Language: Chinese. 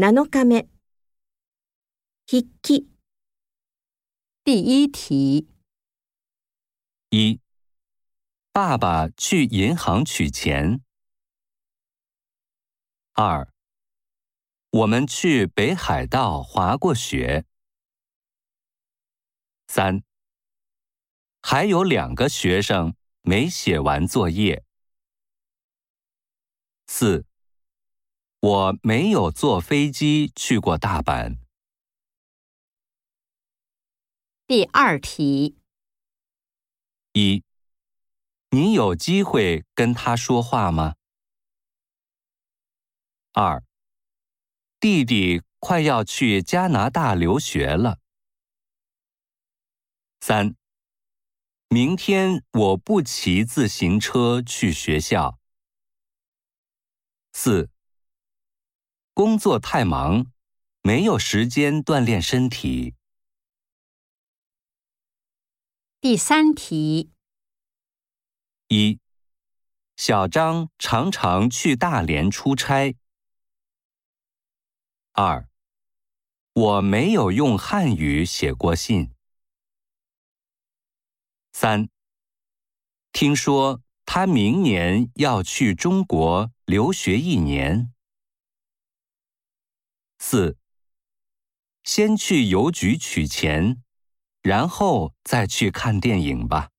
7日目。筆記。第一题，一，爸爸去银行取钱。二，我们去北海道滑过雪。三，还有两个学生没写完作业。四，我没有坐飞机去过大阪。第二题，一，你有机会跟他说话吗？二，弟弟快要去加拿大留学了。三，明天我不骑自行车去学校。四，工作太忙，没有时间锻炼身体。第三题，一，小张常常去大连出差。二，我没有用汉语写过信。三，听说他明年要去中国留学一年。四，先去邮局取钱。然后再去看电影吧。